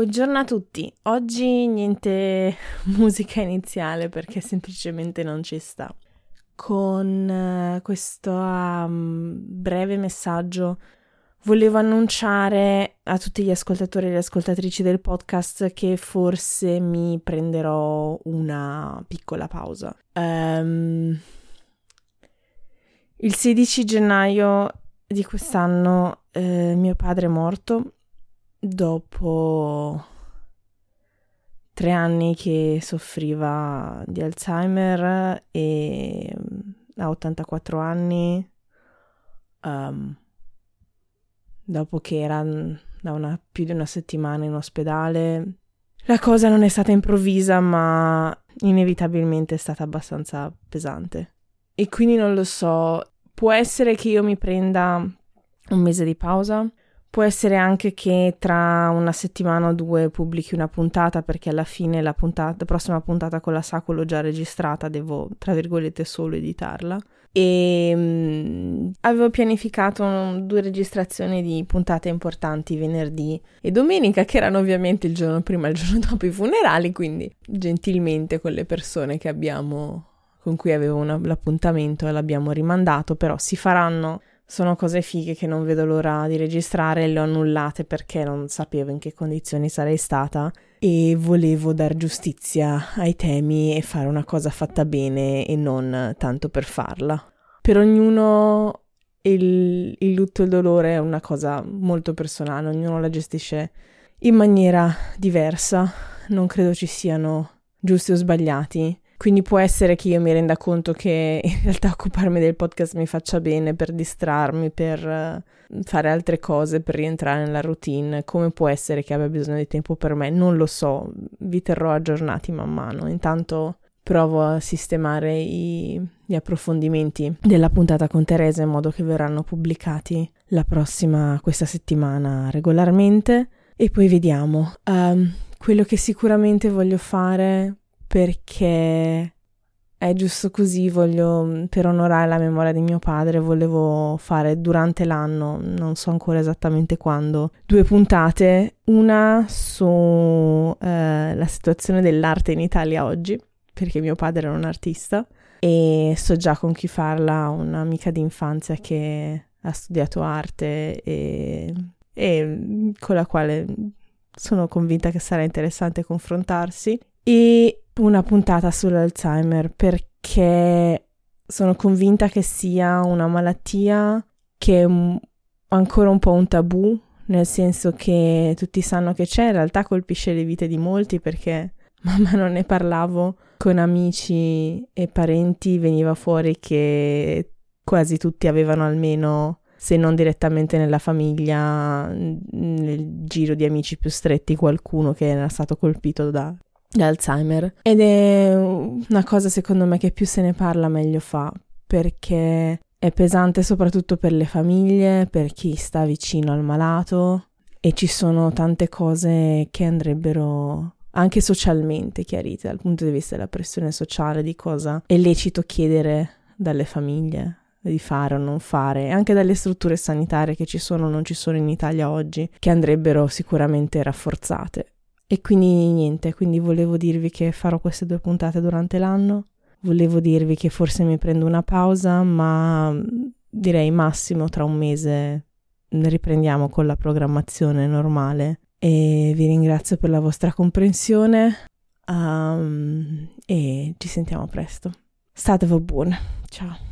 Buongiorno a tutti. Oggi niente musica iniziale perché semplicemente non ci sta. Con uh, questo um, breve messaggio volevo annunciare a tutti gli ascoltatori e le ascoltatrici del podcast che forse mi prenderò una piccola pausa. Um, il 16 gennaio di quest'anno eh, mio padre è morto dopo tre anni che soffriva di Alzheimer e a 84 anni, um, dopo che era da una, più di una settimana in ospedale, la cosa non è stata improvvisa, ma inevitabilmente è stata abbastanza pesante. E quindi non lo so, può essere che io mi prenda un mese di pausa, Può essere anche che tra una settimana o due pubblichi una puntata perché alla fine la, puntata, la prossima puntata con la Saco l'ho già registrata, devo tra virgolette solo editarla. E um, avevo pianificato due registrazioni di puntate importanti venerdì e domenica, che erano ovviamente il giorno prima e il giorno dopo i funerali, quindi gentilmente con le persone che abbiamo con cui avevo una, l'appuntamento l'abbiamo rimandato, però si faranno sono cose fighe che non vedo l'ora di registrare, le ho annullate perché non sapevo in che condizioni sarei stata e volevo dar giustizia ai temi e fare una cosa fatta bene e non tanto per farla. Per ognuno il, il lutto e il dolore è una cosa molto personale, ognuno la gestisce in maniera diversa, non credo ci siano giusti o sbagliati. Quindi può essere che io mi renda conto che in realtà occuparmi del podcast mi faccia bene per distrarmi, per eh, fare altre cose, per rientrare nella routine. Come può essere che abbia bisogno di tempo per me? Non lo so, vi terrò aggiornati man mano. Intanto provo a sistemare i, gli approfondimenti della puntata con Teresa in modo che verranno pubblicati la prossima, questa settimana regolarmente e poi vediamo. Um, quello che sicuramente voglio fare perché è giusto così, voglio, per onorare la memoria di mio padre, volevo fare durante l'anno, non so ancora esattamente quando, due puntate, una sulla eh, situazione dell'arte in Italia oggi, perché mio padre era un artista, e so già con chi farla, un'amica d'infanzia che ha studiato arte e, e con la quale sono convinta che sarà interessante confrontarsi. E una puntata sull'Alzheimer perché sono convinta che sia una malattia che è ancora un po' un tabù, nel senso che tutti sanno che c'è, in realtà colpisce le vite di molti perché man mano ne parlavo con amici e parenti, veniva fuori che quasi tutti avevano almeno, se non direttamente nella famiglia, nel giro di amici più stretti, qualcuno che era stato colpito da Alzheimer ed è una cosa secondo me che più se ne parla meglio fa perché è pesante soprattutto per le famiglie, per chi sta vicino al malato e ci sono tante cose che andrebbero anche socialmente chiarite dal punto di vista della pressione sociale di cosa è lecito chiedere dalle famiglie di fare o non fare, anche dalle strutture sanitarie che ci sono o non ci sono in Italia oggi, che andrebbero sicuramente rafforzate. E quindi niente, quindi volevo dirvi che farò queste due puntate durante l'anno. Volevo dirvi che forse mi prendo una pausa, ma direi massimo tra un mese riprendiamo con la programmazione normale. E vi ringrazio per la vostra comprensione um, e ci sentiamo presto. State buone. Ciao.